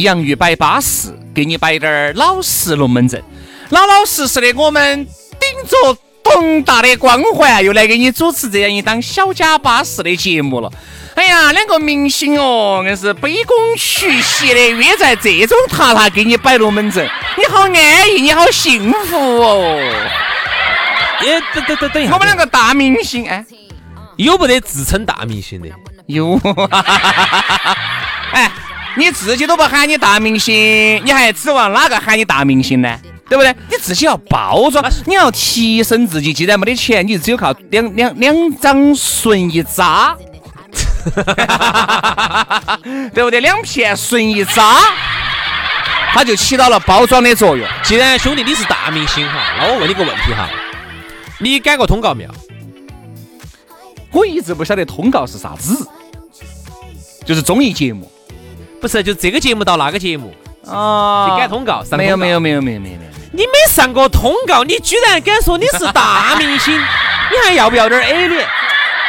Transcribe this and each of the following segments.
洋芋摆巴适，给你摆点儿老实龙门阵。老老实实的，我们顶着宏大的光环，又来给你主持这样一档小家巴适的节目了。哎呀，两个明星哦，硬是卑躬屈膝的约在这种塔塔给你摆龙门阵，你好安逸，你好幸福哦。哎，等等等等一下，我们两个大明星，哎，有不得自称大明星的？有。哎。你自己都不喊你大明星，你还指望哪个喊你大明星呢？对不对？你自己要包装，你要提升自己。既然没得钱，你只有靠两两两张唇一扎，对不对？两片唇一扎，它就起到了包装的作用。既然兄弟你是大明星哈，那我问你个问题哈，你改过通告没有？我一直不晓得通告是啥子，就是综艺节目。不是，就这个节目到那个节目。啊，你改通告，没有没有没有没有没有没有，你没上过通告，你居然敢说你是大明星，你还要不要点 A 脸？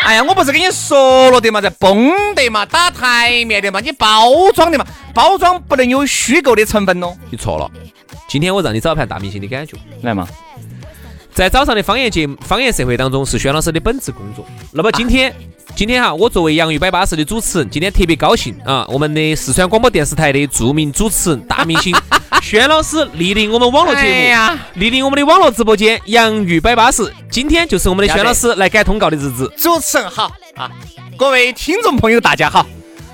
哎呀，我不是跟你说了的嘛，在崩的嘛，打台面的嘛，你包装的嘛，包装不能有虚构的成分哦。你错了，今天我让你找盘大明星的感觉，来嘛。在早上的方言节目、方言社会当中，是轩老师的本职工作。那么今天，今天哈，我作为洋芋摆巴士的主持人，今天特别高兴啊！我们的四川广播电视台的著名主持人、大明星 轩老师莅临我们网络节目，莅临我们的网络直播间，洋芋摆巴士。今天就是我们的轩老师来改通告的日子。主持人好啊，各位听众朋友大家好。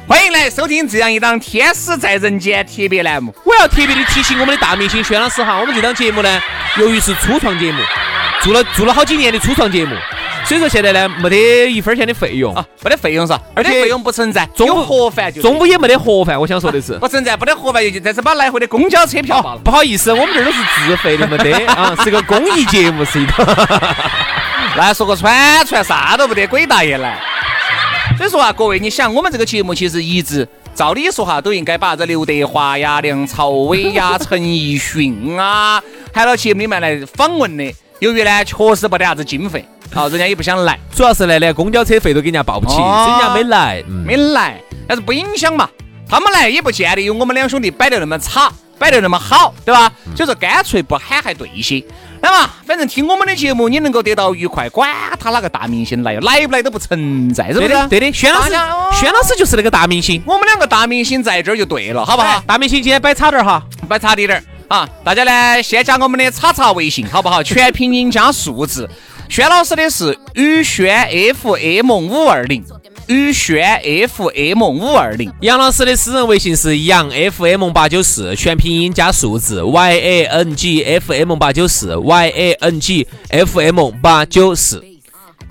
欢迎来收听这样一档《天使在人间》特别栏目。我要特别的提醒我们的大明星轩老师哈，我们这档节目呢，由于是初创节目，做了做了好几年的初创节目，所以说现在呢，没得一分钱的费用啊，没得费用是吧？而且费用不存在，中午盒饭就，中午也没得盒饭。我想说的是，不存在，没得盒饭就但是把来回的公交车票罢了。不好意思，我们这儿都是自费的，没得 啊，是个公益节目，是一个。来说个串串啥都不得，鬼大爷来。所以说啊，各位，你想我们这个节目其实一直，照理说哈，都应该把这刘德华呀、梁朝伟呀、陈奕迅啊 喊到节目里面来访问的。由于呢，确实没得啥子经费，好，人家也不想来，主要是呢，连公交车费都给人家报不起，人家没来，没来。但是不影响嘛，他们来也不见得有我们两兄弟摆得那么差，摆得那么好，对吧？所以说干脆不喊还对些。来嘛，反正听我们的节目，你能够得到愉快，管他哪个大明星来，来不来都不存在，是不是？对的，轩老师，轩老师就是那个大明星，我们两个大明星在这儿就对了，好不好？大明星今天摆差点儿哈，摆差滴点儿啊！大家呢，先加我们的叉叉微信，好不好？全拼音加数字。轩老师的是宇轩 FM 五二零。宇轩 FM 五二零，杨老师的私人微信是杨 FM 八九四，全拼音加数字 Y A N G F M 八九四 Y A N G F M 八九四，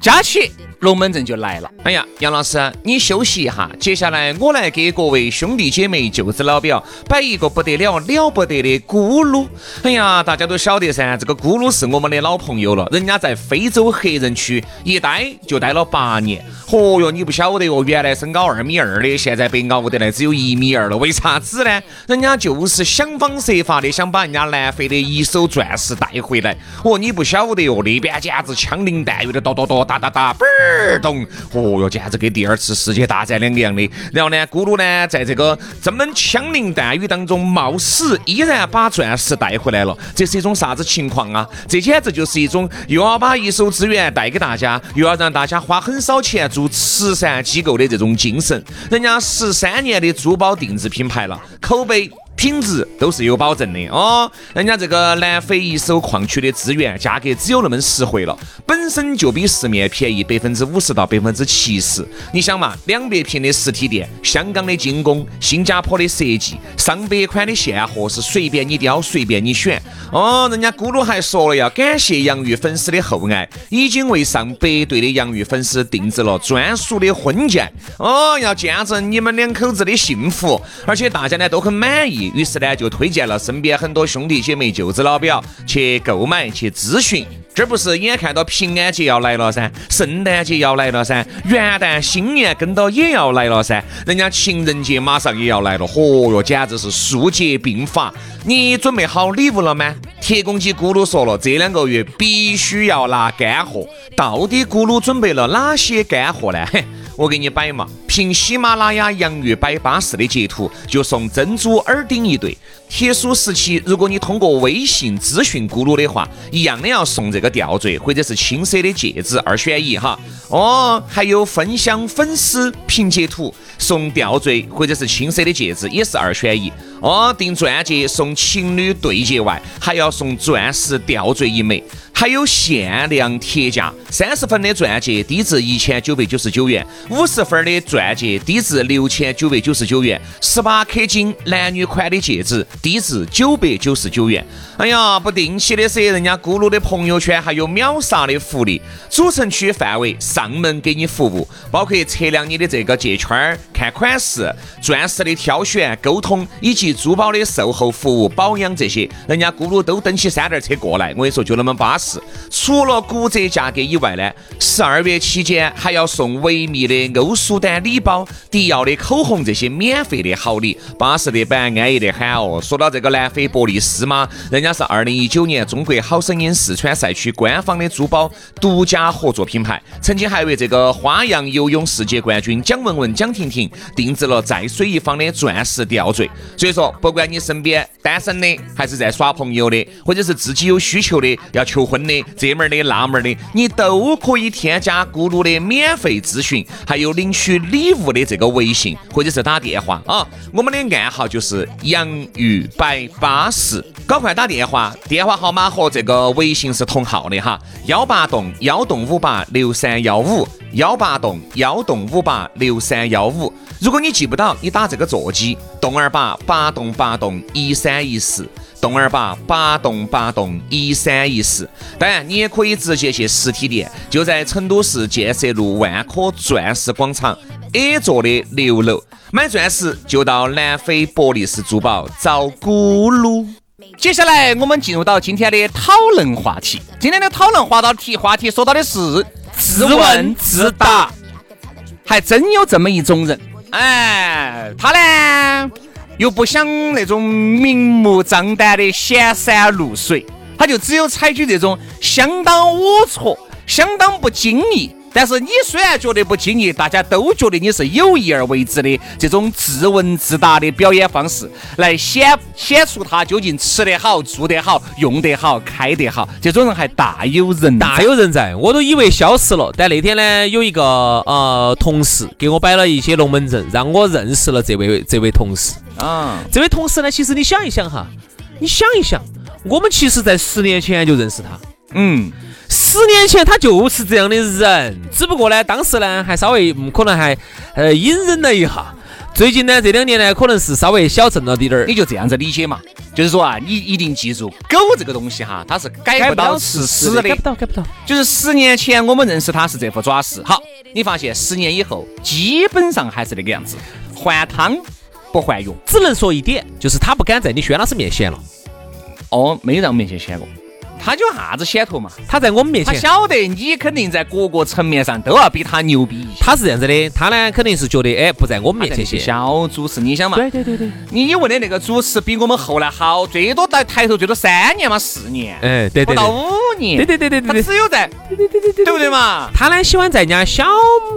加起。龙门阵就来了。哎呀，杨老师，你休息一下，接下来我来给各位兄弟姐妹、舅子老表摆一个不得了、了不得的咕噜。哎呀，大家都晓得噻，这个咕噜是我们的老朋友了，人家在非洲黑人区一待就待了八年。嚯哟，你不晓得哟，原来身高二米二的，现在被熬得来只有一米二了。为啥子呢？人家就是想方设法的想把人家南非的一手钻石带回来。哦，你不晓得哟，那边简直枪林弹雨的，哒哒哒，哒哒哒，嘣儿咚，哦哟，简直跟第二次世界大战两个样的。然后呢，咕噜呢，在这个这么枪林弹雨当中冒死，依然把钻石带回来了。这是一种啥子情况啊？这简直就是一种又要把一手资源带给大家，又要让大家花很少钱做慈善机构的这种精神。人家十三年的珠宝定制品牌了，口碑。品质都是有保证的哦，人家这个南非一手矿区的资源，价格只有那么实惠了，本身就比市面便宜百分之五十到百分之七十。你想嘛，两百平的实体店，香港的精工，新加坡的设计，上百款的现货是随便你挑，随便你选。哦，人家咕噜还说了要感谢洋芋粉丝的厚爱，已经为上百对的洋芋粉丝定制了专属的婚戒。哦，要见证你们两口子的幸福，而且大家呢都很满意。于是呢，就推荐了身边很多兄弟姐妹、舅子老表去购买、去咨询。这不是眼看到平安节要来了噻，圣诞节要来了噻，元旦、新年跟到也要来了噻，人家情人节马上也要来了，嚯哟，简直是数节并发。你准备好礼物了吗？铁公鸡咕噜说了，这两个月必须要拿干货。到底咕噜准备了哪些干货呢？嘿。我给你摆嘛，凭喜马拉雅洋芋摆巴士的截图，就送珍珠耳钉一对。特殊时期，如果你通过微信咨询咕噜的话，一样的要送这个吊坠或者是青色的戒指，二选一哈。哦，还有分享粉丝拼截图送吊坠或者是青色的戒指，也是二选一。哦，订钻戒送情侣对戒外，还要送钻石吊坠一枚。还有限量铁价，三十分的钻戒低至一千九百九十九元，五十分的钻戒低至六千九百九十九元，十八克金男女款的戒指低至九百九十九元。哎呀，不定期的噻，人家咕噜的朋友圈还有秒杀的福利，主城区范围上门给你服务，包括测量你的这个戒圈儿、看款式、钻石的挑选、沟通以及珠宝的售后服务、保养这些，人家咕噜都蹬起三轮车过来。我跟你说，就那么巴适。除了骨折价格以外呢，十二月期间还要送维密的欧舒丹礼包、迪奥的口红这些免费的好礼，巴适的板，安逸的很哦。说到这个南非博利斯嘛，人家是二零一九年中国好声音四川赛区官方的珠宝独家合作品牌，曾经还为这个花样游泳世界冠军蒋雯雯、蒋婷婷定制了在水一方的钻石吊坠。所以说，不管你身边单身的，还是在耍朋友的，或者是自己有需求的要求婚。的这门儿的那门儿的，你都可以添加咕噜的免费咨询，还有领取礼物的这个微信或者是打电话啊。我们的暗号就是洋芋摆巴士，赶快打电话，电话号码和这个微信是同号的哈，幺八栋幺栋五八六三幺五，幺八栋幺栋五八六三幺五。如果你记不到，你打这个座机，栋二八八栋八栋一三一四。栋二八八栋八栋一三一四，当然你也可以直接去实体店，就在成都市建设路万科钻石广场 A 座的六楼，买钻石就到南非博利斯珠宝找咕噜。接下来我们进入到今天的讨论话题，今天的讨论话到题话题说到的是自问自答，还真有这么一种人，哎，他呢？又不想那种明目张胆的显山露水，他就只有采取这种相当龌龊、相当不经意。但是你虽然觉得不经意，大家都觉得你是有意而为之的这种自问自答的表演方式，来显显出他究竟吃得好、住得好、用得好、开得好。这种人还大有人大有人在，我都以为消失了。但那天呢，有一个呃同事给我摆了一些龙门阵，让我认识了这位这位同事啊。这位同事呢，其实你想一想哈，你想一想，我们其实在十年前就认识他，嗯。十年前他就是这样的人，只不过呢，当时呢还稍微可能还呃隐忍了一下。最近呢这两年呢，可能是稍微小挣了点儿。你就这样子理解嘛？就是说啊，你一定记住，狗这个东西哈，它是改不到吃屎的。改不到，改不到。就是十年前我们认识他是这副爪式，好，你发现十年以后基本上还是那个样子，换汤不换用。只能说一点，就是他不敢在你轩老师面前了。哦，没让面前显过。他就啥子显头嘛？他在我们面前，他晓得你肯定在各个层面上都要比他牛逼。他是这样子的，他呢肯定是觉得，哎，不在我们面前显。小主持，你想嘛？对对对对。你问的那个主持比我们后来好，最多在抬头最多三年嘛，四年。哎，对对。不到五年。对对对对对。他只有在，对对对对对，对不对嘛？他呢喜欢在人家小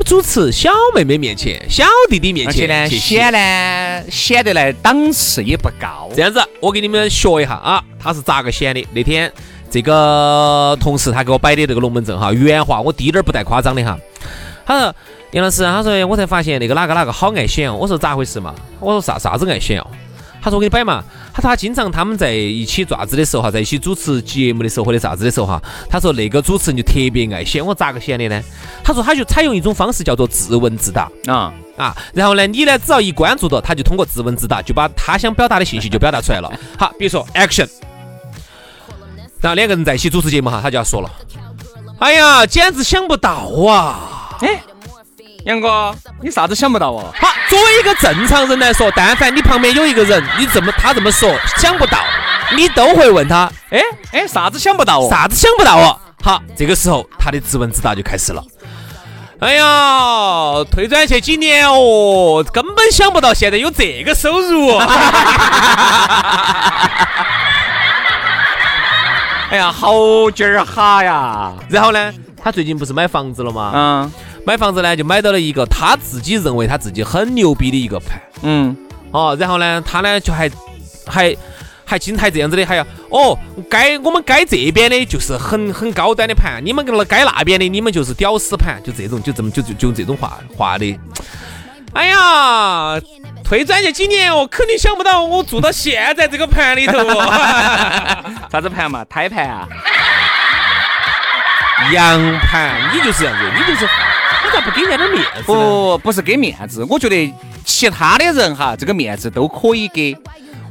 主持、小妹妹面前、小弟弟面前呢显呢显得来档次也不高。这样子，我给你们学一下啊，他是咋个显的？那天。这个同事他给我摆的这个龙门阵哈，原话我滴点儿不带夸张的哈。他说杨老师，他说我才发现那个哪个哪个好爱显哦。我说咋回事嘛？我说啥啥子爱显哦？他说我给你摆嘛。他说他经常他们在一起爪子的时候哈，在一起主持节目的时候或者啥子的时候哈，他说那个主持人就特别爱显。我咋个显的呢？他说他就采用一种方式叫做自问自答啊啊。然后呢，你呢只要一关注到，他就通过自问自答就把他想表达的信息就表达出来了。好，比如说 action。然后两个人在一起主持节目哈，他就要说了：“哎呀，简直想不到啊！哎，杨哥，你啥子想不到哦？好，作为一个正常人来说，但凡你旁边有一个人，你这么他这么说想不到，你都会问他：哎哎，啥子想不到哦？啥子想不到哦？好，这个时候他的自问自答就开始了。哎呀，退转去几年哦，根本想不到现在有这个收入。哎呀，好劲儿哈呀！然后呢，他最近不是买房子了吗？嗯，买房子呢，就买到了一个他自己认为他自己很牛逼的一个盘。嗯，哦，然后呢，他呢就还还还经还这样子的，还要哦，该我们该这边的就是很很高端的盘，你们该那边的，你们就是屌丝盘，就这种，就这么就就就这种话话的。哎呀！退转去几年哦，肯定想不到我住到现在这个盘里头。啥子盘嘛？胎盘啊？羊盘？你就是这样子，你就是，你咋不给人家点面子？不，不是给面子。我觉得其他的人哈，这个面子都可以给。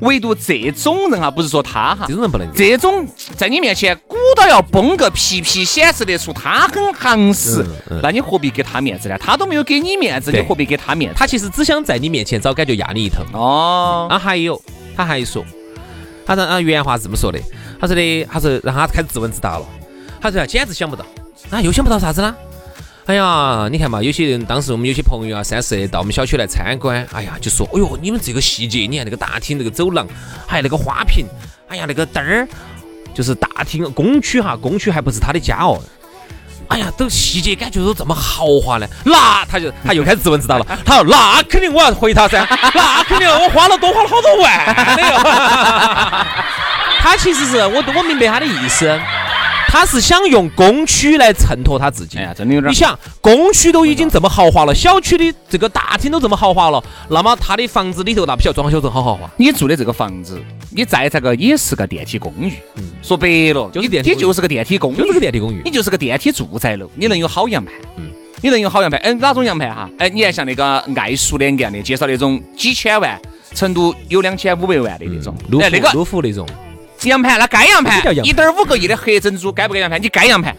唯独这种人啊，不是说他哈，这种人不能。这种在你面前鼓捣要崩个皮皮，显示得出他很行实，那你何必给他面子呢？他都没有给你面子，你何必给他面子？他其实只想在你面前找感觉压你一头。哦。啊，还有，他还说，他说啊，原话是这么说的，他说的，他说让他开始自问自答了。他说简直想不到，啊，又想不到啥子啦？哎呀，你看嘛，有些人当时我们有些朋友啊，三四到我们小区来参观，哎呀，就说，哎呦，你们这个细节，你看那个大厅那个走廊，还有那个花瓶，哎呀，那个灯儿，就是大厅公区哈，公区还不是他的家哦，哎呀，都细节感觉都这么豪华呢，那他就他又开始自问自答了，好，那肯定我要回他噻，那肯定我花了多花了好多万，他其实是我我明白他的意思。他是想用公区来衬托他自己。哎呀，真的有点。你想，公区都已经这么豪华了，小区的这个大厅都这么豪华了，那么他的房子里头那不晓得装修成好豪华？你住的这个房子，你再咋个也是个电梯公寓。嗯。说白了，就是电梯，就是个电梯公寓，就是个电梯公寓。你就是个电梯住宅楼，你能有好洋盘？嗯。你能有好洋盘？嗯，哪种洋盘哈？哎，你看像那个爱熟两年的介绍那种几千万，成都有两千五百万的那种，哎，那个那种。洋盘，那该洋盘，一点五个亿的黑珍珠，该不该洋盘？你该洋盘。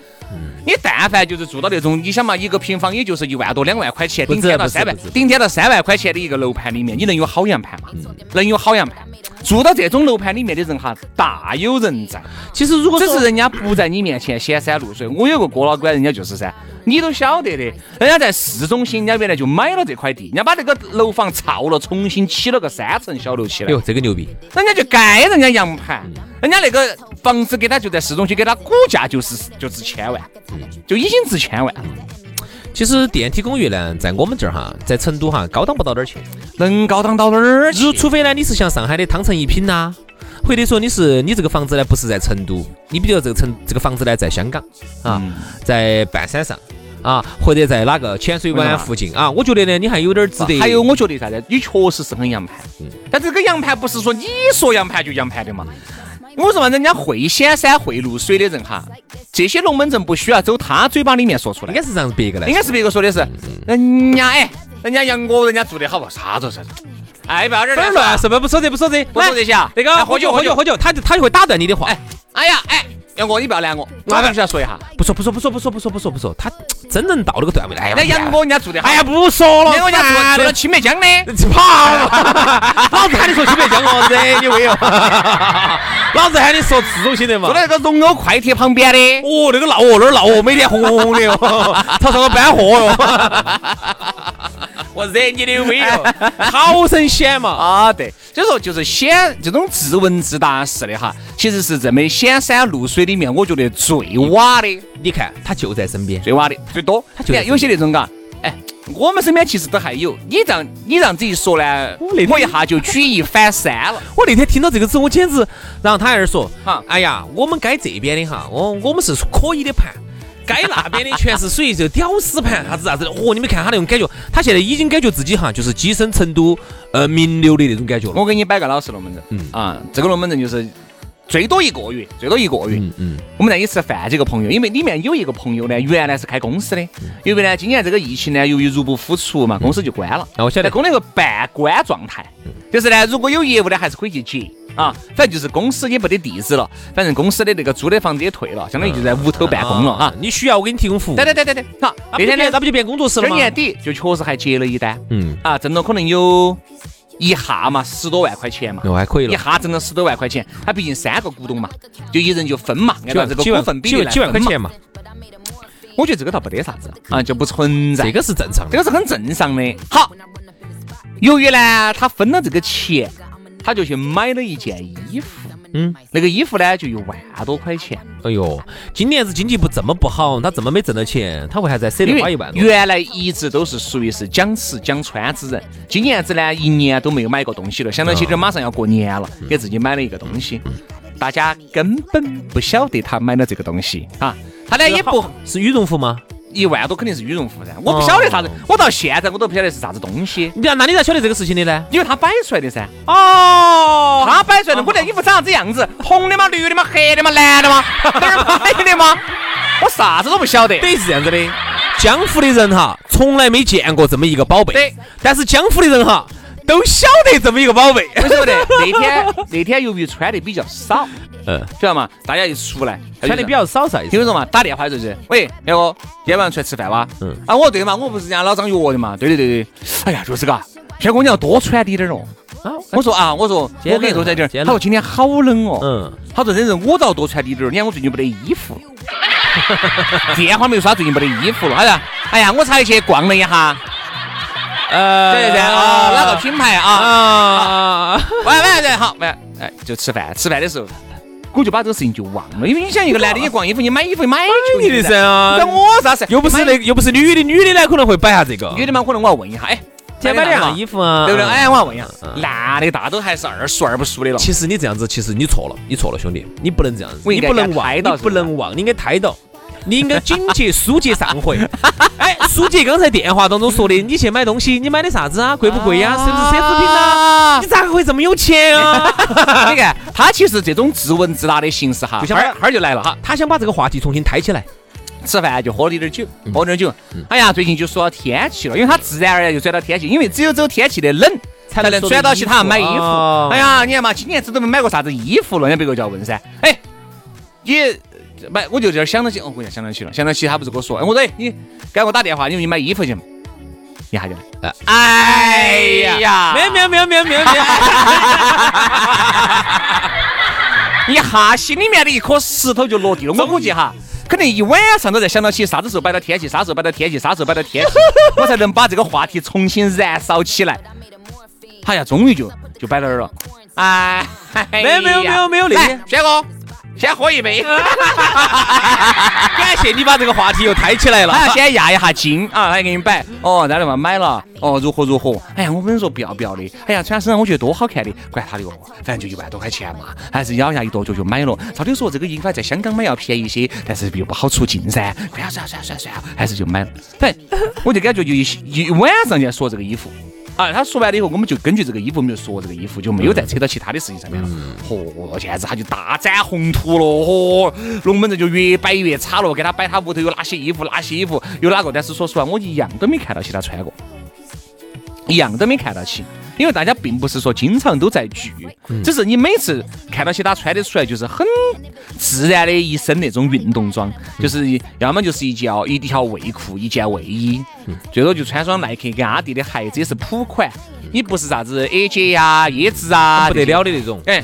你但凡就是住到那种，你想嘛，一个平方也就是一万多、两万块钱，顶天到三万，顶天到三万块钱的一个楼盘里面，你能有好洋盘吗？能有好洋盘？住到这种楼盘里面的人哈，大有人在。其实如果只是人家不在你面前显山露水，我有个哥老倌，人家就是噻。你都晓得的，人家在市中心，人家原来就买了这块地，人家把这个楼房炒了，重新起了个三层小楼起来。哟，这个牛逼！人家就该人家洋盘，人家那个房子给他就在市中心，给他估价就是就值千万，就已经值千万了。其实电梯公寓呢，在我们这儿哈，在成都哈，高档不到哪儿去，能高档到哪儿去？除非呢，你是像上海的汤臣一品呐。或者说你是你这个房子呢不是在成都，你比如这个城这个房子呢在香港啊，在半山上啊，或者在哪个浅水湾附近啊，我觉得呢你还有点值得。还有我觉得啥子？你确实是很洋盘，但这个洋盘不是说你说洋盘就洋盘的嘛。我说嘛，人家会显山会露水的人哈，这些龙门阵不需要走他嘴巴里面说出来，应该是这样子别个来，应该是别个说的是，人家哎，人家杨哥人家做的好不？啥子啥子？哎，不要这乱，是不是不说这不说这，不说这些啊。那个喝酒喝酒喝酒，他就他就会打断你的话。哎哎呀，哎，杨哥，你不要拦我，我必须要说一下。不说不说不说不说不说不说不说，他真能到那个段位了。哎杨哥人家做的好，哎呀，不说了，杨哥人家做做了青梅江的，跑！老子喊你说青梅江哦，惹你威哦！老子喊你说市中心的嘛，坐在那个荣欧快铁旁边的。哦，那个闹哦，那儿闹哦，每天红红的哦，他上我搬货哟。我惹你的威哦，好生显嘛！啊，对，所以说就是显这种自问自答式的哈，其实是这么显山露水里面，我觉得最瓦的。你看，他就在身边，最瓦的最多。他就有些那种嘎，哎，我们身边其实都还有。你让你让这一说呢，我一下就举一反三了。我那天听到这个字，我简直，然后他还是说，哈，哎呀，我们该这边的哈，我我们是可以的盘。该那边的全是属于这屌丝盘，啥子啥子的。哦，你们看他那种感觉，他现在已经感觉自己哈，就是跻身成都呃名流的那种感觉了。我给你摆个老实龙门阵，嗯啊，这个龙门阵就是最多一个月，最多一个月。嗯嗯。我们在一起吃饭，几个朋友，因为里面有一个朋友呢，原来是开公司的，因为呢，今年这个疫情呢，由于入不敷出嘛，公司就关了。那我晓得，公那个半关状态，就是呢，如果有业务呢，还是可以去接。啊，反正就是公司也没得地址了，反正公司的那个租的房子也退了，相当于就在屋头办公了哈。你需要我给你提供服务？对对对对对。好，那天呢，那不就变工作室了吗？年底就确实还接了一单，嗯，啊，挣了可能有一下嘛，十多万块钱嘛，那还可以了。一下挣了十多万块钱，他毕竟三个股东嘛，就一人就分嘛，按照这个股份比例几万块钱嘛。我觉得这个倒没得啥子啊，就不存在。这个是正常，这个是很正常的。好，由于呢，他分了这个钱。他就去买了一件衣服，嗯，那个衣服呢就一万多块钱。哎呦，今年子经济不这么不好，他这么没挣到钱，他为啥在舍得花一万？原来一直都是属于是讲吃讲穿之人，今年子呢一年都没有买过东西了，想到起这马上要过年了，给自己买了一个东西，大家根本不晓得他买了这个东西啊，他呢也不是羽绒服吗？一万多肯定是羽绒服噻，我不晓得啥子，我到现在我都不晓得是啥子东西。你那你咋晓得这个事情的呢？因为他摆出来的噻。哦，他摆出来的，我这衣服长啥子样子？红的吗？绿的吗？黑的吗？蓝的吗？哪儿买的吗？我啥子都不晓得。等于是这样子的，江湖的人哈，从来没见过这么一个宝贝。对。但是江湖的人哈，都晓得这么一个宝贝。为什么的？那天 那天由于穿的比较少。嗯，晓得嘛？大家一出来，穿的比较少噻。听说嘛？打电话就是，喂，杨哥，今天晚上出来吃饭哇？嗯。啊，我对嘛，我不是人家老张约的嘛？对对对对。哎呀，就是嘎，小哥你要多穿滴点儿哦。啊，我说啊，我说我给你多穿点儿。他说今天好冷哦。嗯。他说真是我倒要多穿滴点儿。你看我最近没得衣服。电话没有刷，最近没得衣服了。他说，哎呀，我才去逛了一下。呃，对对对啊，哪个品牌啊？啊。晚晚上好，晚哎，就吃饭，吃饭的时候。我就把这个事情就忘了，因为你想一个男的，你逛衣服，你买衣服买就的噻啊，关我啥事？又不是那又不是女的，女的呢可能会摆下这个，女的嘛可能我要问一下，哎，今天买两件衣服啊，对不对？哎，我要问一下，男的大都还是二输二不输的了。其实你这样子，其实你错了，你错了，兄弟，你不能这样子，你不能忘，你不能忘，你应该抬到。你应该紧接书记上回。哎，书记刚才电话当中说的，你去买东西，你买的啥子啊？贵不贵呀？是不是奢侈品呐？你咋个会这么有钱啊？你看他其实这种自问自答的形式哈，就哈儿就来了哈，他想把这个话题重新抬起来。吃饭就喝了一点酒，喝点酒。哎呀，最近就说到天气了，因为他自然而然就转到天气，因为只有走天气的冷，才能转到起他要买衣服。哎呀，你看嘛，今年子都没买过啥子衣服了，人家别个就要问噻。哎，你。买，我就这儿想到起，哦，我想到起了，想到起他不是跟我说，哎，我说，哎，你给我打电话，你去买衣服去嘛？一下就来，哎呀，没有没有没有没有没有没有，一下心里面的一颗石头就落地了。我估计哈，肯定一晚上都在想到起啥子时候摆到天气，啥时候摆到天气，啥时候摆到天气，我才能把这个话题重新燃烧起来。哎呀，终于就就摆到这儿了。哎，没有没有没有没有那天，轩哥。先喝一杯，感谢你把这个话题又抬起来了。先压一下惊啊，来给你摆。哦，在那嘛买了，哦，如何如何？哎呀，我跟你说不要不要的。哎呀，穿身上我觉得多好看的，管他的哦，反正就一万多块钱嘛，还是咬牙一跺脚就买了。照理说这个衣服在香港买要便宜些，但是又不好出境噻。算了算了算了算了还是就买了。反正我就感觉就一一晚上就在说这个衣服。啊，他说完了以后，我们就根据这个衣服，我们就说这个衣服，就没有再扯到其他的事情上面了。嚯，现在他就大展宏图了，嚯，龙门阵就越摆越差了。给他摆他屋头有哪些衣服，哪些衣服有哪个？但是说实话，我一样都没看到起他穿过，一样都没看到起。因为大家并不是说经常都在聚，只是你每次看到起他穿得出来，就是很自然的一身那种运动装，就是要么就是一件一条卫裤，一件卫衣，最多就穿双耐克跟阿迪的鞋子，也是普款。你不是啥子 AJ 呀、椰子啊，不得了的那种。哎，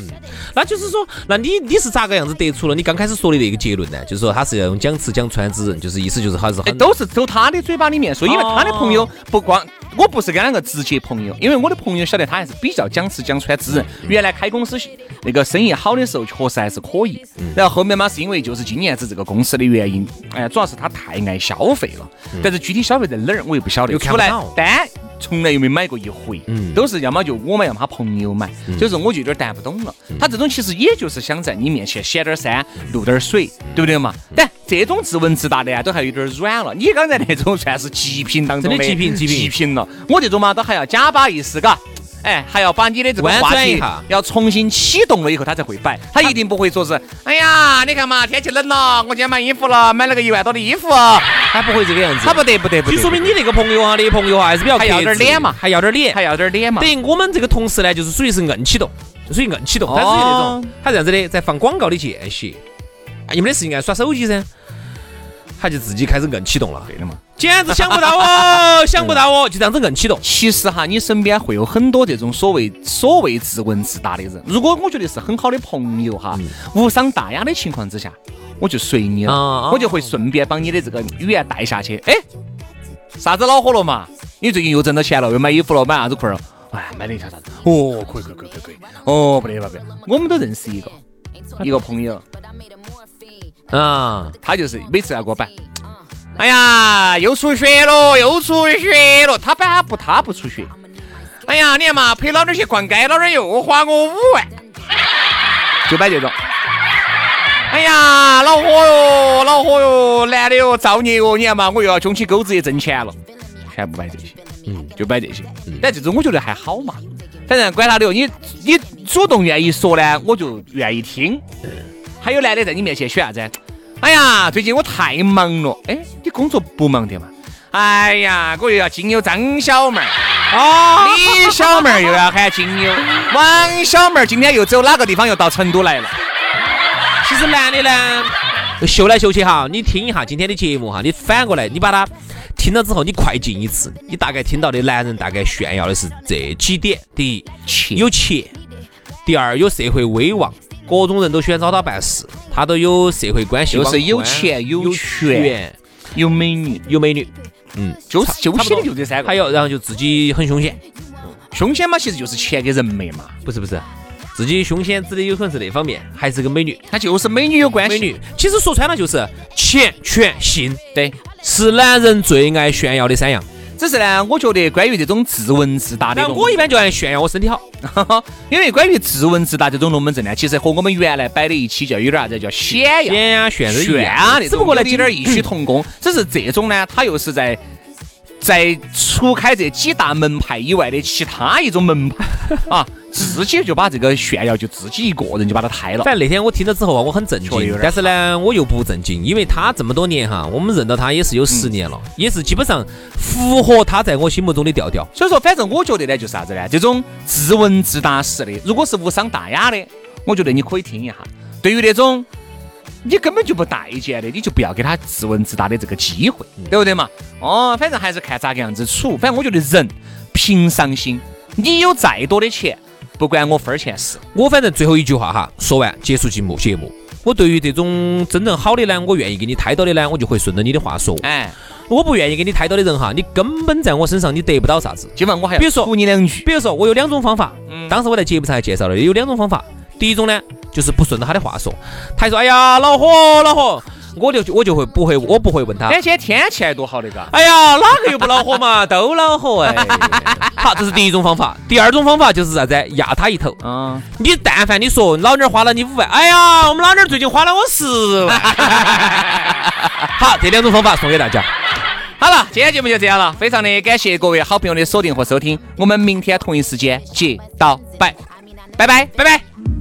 那就是说，那你你是咋个样子得出了你刚开始说的那个结论呢？就是说他是要用讲吃讲穿之人，就是意思就是他是很都是走他的嘴巴里面说，因为他的朋友不光。我不是跟两个直接朋友，因为我的朋友晓得他还是比较讲吃讲穿之人。原来开公司那个生意好的时候，确实还是可以。然后后面嘛，是因为就是今年子这个公司的原因，哎，主要是他太爱消费了。但是具体消费在哪儿，我又不晓得。又出来单从来又没买过一回，都是要么就我买，要么他朋友买。所以说我就有点谈不懂了。他这种其实也就是想在你面前显点山，露点水，对不对嘛？但这种自问自答的啊，都还有点软了。你刚才那种算是极品当中的极品，极品了。我这种嘛，都还要假把意思，嘎，哎，还要把你的这个话题要重新启动了以后，他才会摆。他一定不会说是，哎呀，你看嘛，天气冷了，我今天买衣服了，买了个一万多的衣服。他不会这个样子，他不得不得不得。就说明你那个朋友啊，你朋友啊，还是比较还要点脸嘛，还要点脸，还要点脸嘛。等于我们这个同事呢，就是属于是硬启动，属于硬启动，他属于那种，他这样子的，在放广告的间隙，你们的事情爱耍手机噻。他就自己开始硬启动了，对的嘛，简直想不到哦，想不到哦，就这样子硬启动。其实哈，你身边会有很多这种所谓所谓自问自答的人。如果我觉得是很好的朋友哈，无伤大雅的情况之下，我就随你了，我就会顺便把你的这个语言带下去。哎，啥子恼火了嘛？你最近又挣到钱了，又买衣服了，买啥子裤儿？哎，买了一条啥子？哦，可以可以可以可以可以。哦，不得了不得，我们都认识一个一个朋友。啊，他就是每次要给我摆，哎呀，又出血了，又出血了。他不，他不出血。哎呀，你看嘛，陪老点去逛街，老点又花我五万，就摆这种。哎呀，恼火哟，恼火哟，男的哟，造孽哟，你看嘛，我又要穷起钩子也挣钱了，全部摆这些，嗯，就摆这些。但这种我觉得还好嘛，反正管他的哟，你你主动愿意说呢，我就愿意听。还有男的在你面前选啥子？哎呀，最近我太忙了。哎，你工作不忙的嘛？哎呀，我又要经由张小妹儿，哦，李小妹儿又要喊经由，王小妹儿今天又走哪个地方？又到成都来了。其实男的呢，秀来秀去哈，你听一下今天的节目哈，你反过来，你把它听了之后，你快进一次，你大概听到的男人大概炫耀的是这几点：第一，钱有钱；第二，有社会威望。各种人都喜欢找他办事，他都有社会关系，就是有钱有权有美女。有美女，嗯，就是就写的就这三个，还有然后就自己很凶险，凶险嘛，其实就是钱跟人脉嘛，不是不是，自己凶险指的有可能是那方面，还是跟美女，他就是美女有关系，美女，其实说穿了就是钱权性，对，是男人最爱炫耀的三样。只是呢，我觉得关于这种自问自答的，我一般就爱炫耀我身体好，因为关于自问自答这种龙门阵呢，其实和我们原来摆的一期叫有点啥子叫显耀、显啊炫炫啊，只不过呢有点异曲同工，只是这种呢，它又是在。在除开这几大门派以外的其他一种门派。啊，自己就把这个炫耀就自己一个人就把它抬了。反正那天我听了之后啊，我很震惊，但是呢，我又不震惊，因为他这么多年哈，我们认到他也是有十年了，也是基本上符合他在我心目中的调调。所以说，反正我觉得呢，就是啥子呢？这种自问自答式的，如果是无伤大雅的，我觉得你可以听一下。对于那种。你根本就不待见的，你就不要给他自问自答的这个机会，对不对嘛？哦，反正还是看咋个样子处。反正我觉得人平常心，你有再多的钱，不管我分儿钱事。我反正最后一句话哈，说完结束节目节目。我对于这种真正好的呢，我愿意给你抬到的呢，我就会顺着你的话说。哎，我不愿意给你抬到的人哈，你根本在我身上你得不到啥子。今晚我还比如说你两句。比如说我有两种方法，嗯，当时我在节目上还介绍了，有两种方法。第一种呢。就是不顺着他的话说，他说：“哎呀，恼火，恼火！”我就我就会不会，我不会问他。今天天气还多好的嘎！哎呀，哪个又不恼火嘛？都恼火哎！好，这是第一种方法。第二种方法就是啥子？压他一头。嗯。你但凡你说老娘花了你五万，哎呀，我们老娘最近花了我十万。好，这两种方法送给大家。好了，今天节目就这样了，非常的感谢各位好朋友的锁定和收听，我们明天同一时间接到拜，拜拜，拜拜。